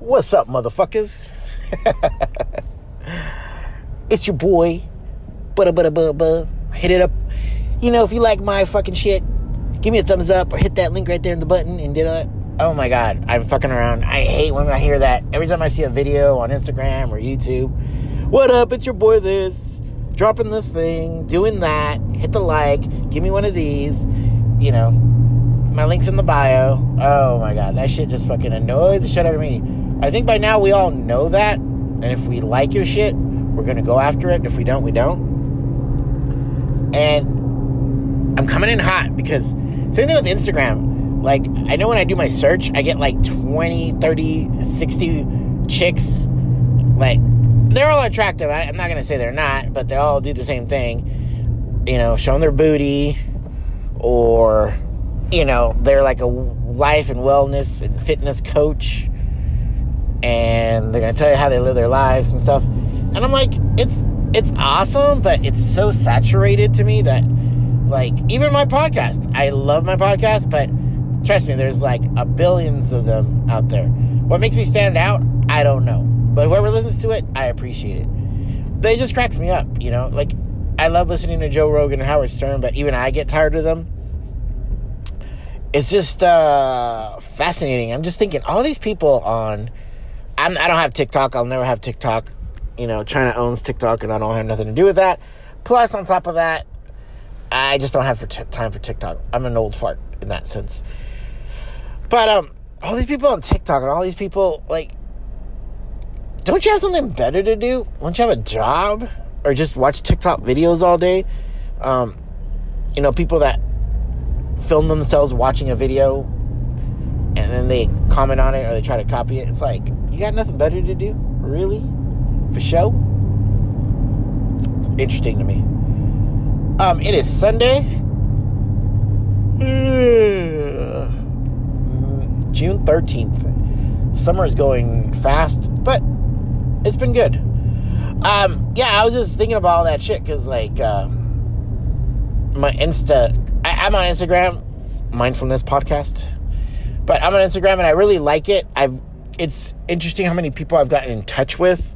What's up, motherfuckers? it's your boy. Butta butta butta. Hit it up. You know, if you like my fucking shit, give me a thumbs up or hit that link right there in the button and do that. Oh my god, I'm fucking around. I hate when I hear that. Every time I see a video on Instagram or YouTube, what up? It's your boy this. Dropping this thing, doing that, hit the like, give me one of these. You know, my link's in the bio. Oh my god, that shit just fucking annoys the shit out of me. I think by now we all know that. And if we like your shit, we're gonna go after it. If we don't, we don't. And I'm coming in hot because same thing with Instagram. Like, I know when I do my search, I get like 20, 30, 60 chicks. Like, they're all attractive. I, I'm not gonna say they're not, but they all do the same thing. You know, showing their booty or you know, they're like a life and wellness and fitness coach and they're gonna tell you how they live their lives and stuff. And I'm like, it's it's awesome, but it's so saturated to me that like even my podcast, I love my podcast, but trust me, there's like a billions of them out there. What makes me stand out, I don't know. But whoever listens to it, I appreciate it. It just cracks me up, you know? Like I love listening to Joe Rogan and Howard Stern, but even I get tired of them it's just uh, fascinating. I'm just thinking all these people on. I'm, I do not have TikTok. I'll never have TikTok. You know, China owns TikTok, and I don't have nothing to do with that. Plus, on top of that, I just don't have for t- time for TikTok. I'm an old fart in that sense. But um, all these people on TikTok and all these people like, don't you have something better to do? Don't you have a job or just watch TikTok videos all day? Um, you know, people that film themselves watching a video and then they comment on it or they try to copy it. It's like, you got nothing better to do? Really? For show? It's interesting to me. Um, it is Sunday. June 13th. Summer is going fast, but it's been good. Um, yeah, I was just thinking about all that shit because, like, uh, my Insta I, am on Instagram, mindfulness podcast, but I'm on Instagram and I really like it. I've it's interesting how many people I've gotten in touch with.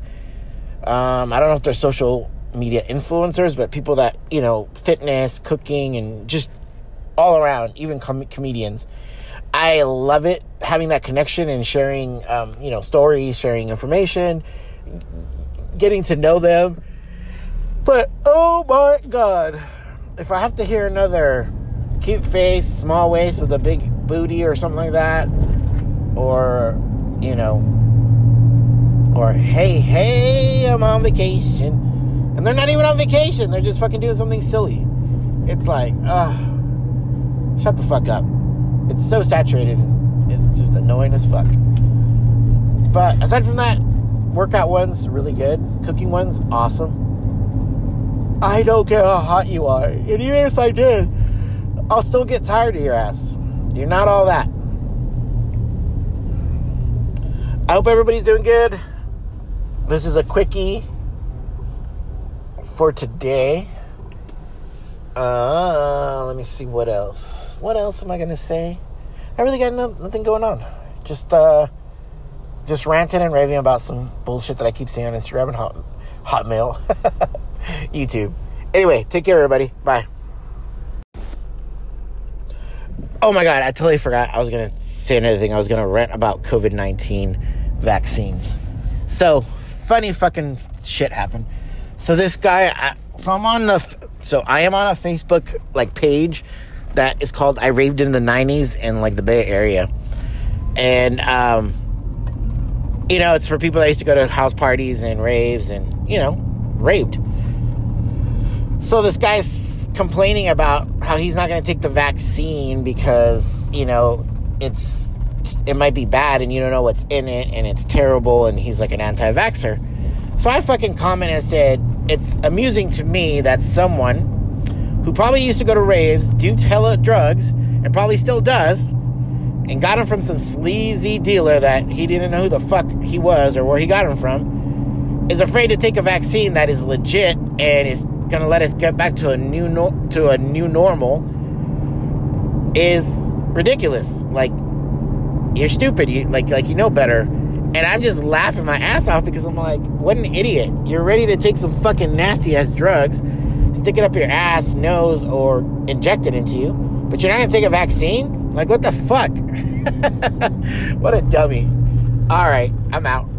Um, I don't know if they're social media influencers, but people that you know, fitness, cooking, and just all around, even com- comedians. I love it having that connection and sharing, um, you know, stories, sharing information, getting to know them. But oh my god if I have to hear another cute face, small waist with a big booty or something like that, or, you know, or hey, hey, I'm on vacation. And they're not even on vacation, they're just fucking doing something silly. It's like, ugh, shut the fuck up. It's so saturated and, and just annoying as fuck. But aside from that, workout ones really good. Cooking ones awesome. I don't care how hot you are. And even if I did, I'll still get tired of your ass. You're not all that. I hope everybody's doing good. This is a quickie for today. Uh, let me see what else. What else am I gonna say? I really got no, nothing going on. Just uh, just ranting and raving about some bullshit that I keep seeing on Instagram and Hot, Hotmail. YouTube. Anyway, take care, everybody. Bye. Oh my God, I totally forgot. I was going to say another thing. I was going to rant about COVID 19 vaccines. So, funny fucking shit happened. So, this guy, I, so I'm on the, so I am on a Facebook like page that is called I Raved in the 90s in like the Bay Area. And, um, you know, it's for people that used to go to house parties and raves and, you know, raved. So this guy's complaining about how he's not going to take the vaccine because, you know, it's it might be bad and you don't know what's in it and it's terrible and he's like an anti-vaxxer. So I fucking commented and said, it's amusing to me that someone who probably used to go to raves, do hella drugs, and probably still does, and got him from some sleazy dealer that he didn't know who the fuck he was or where he got him from, is afraid to take a vaccine that is legit and is gonna let us get back to a new no- to a new normal is ridiculous. Like you're stupid. You like like you know better. And I'm just laughing my ass off because I'm like, what an idiot. You're ready to take some fucking nasty ass drugs, stick it up your ass, nose, or inject it into you, but you're not gonna take a vaccine? Like, what the fuck? what a dummy. All right, I'm out.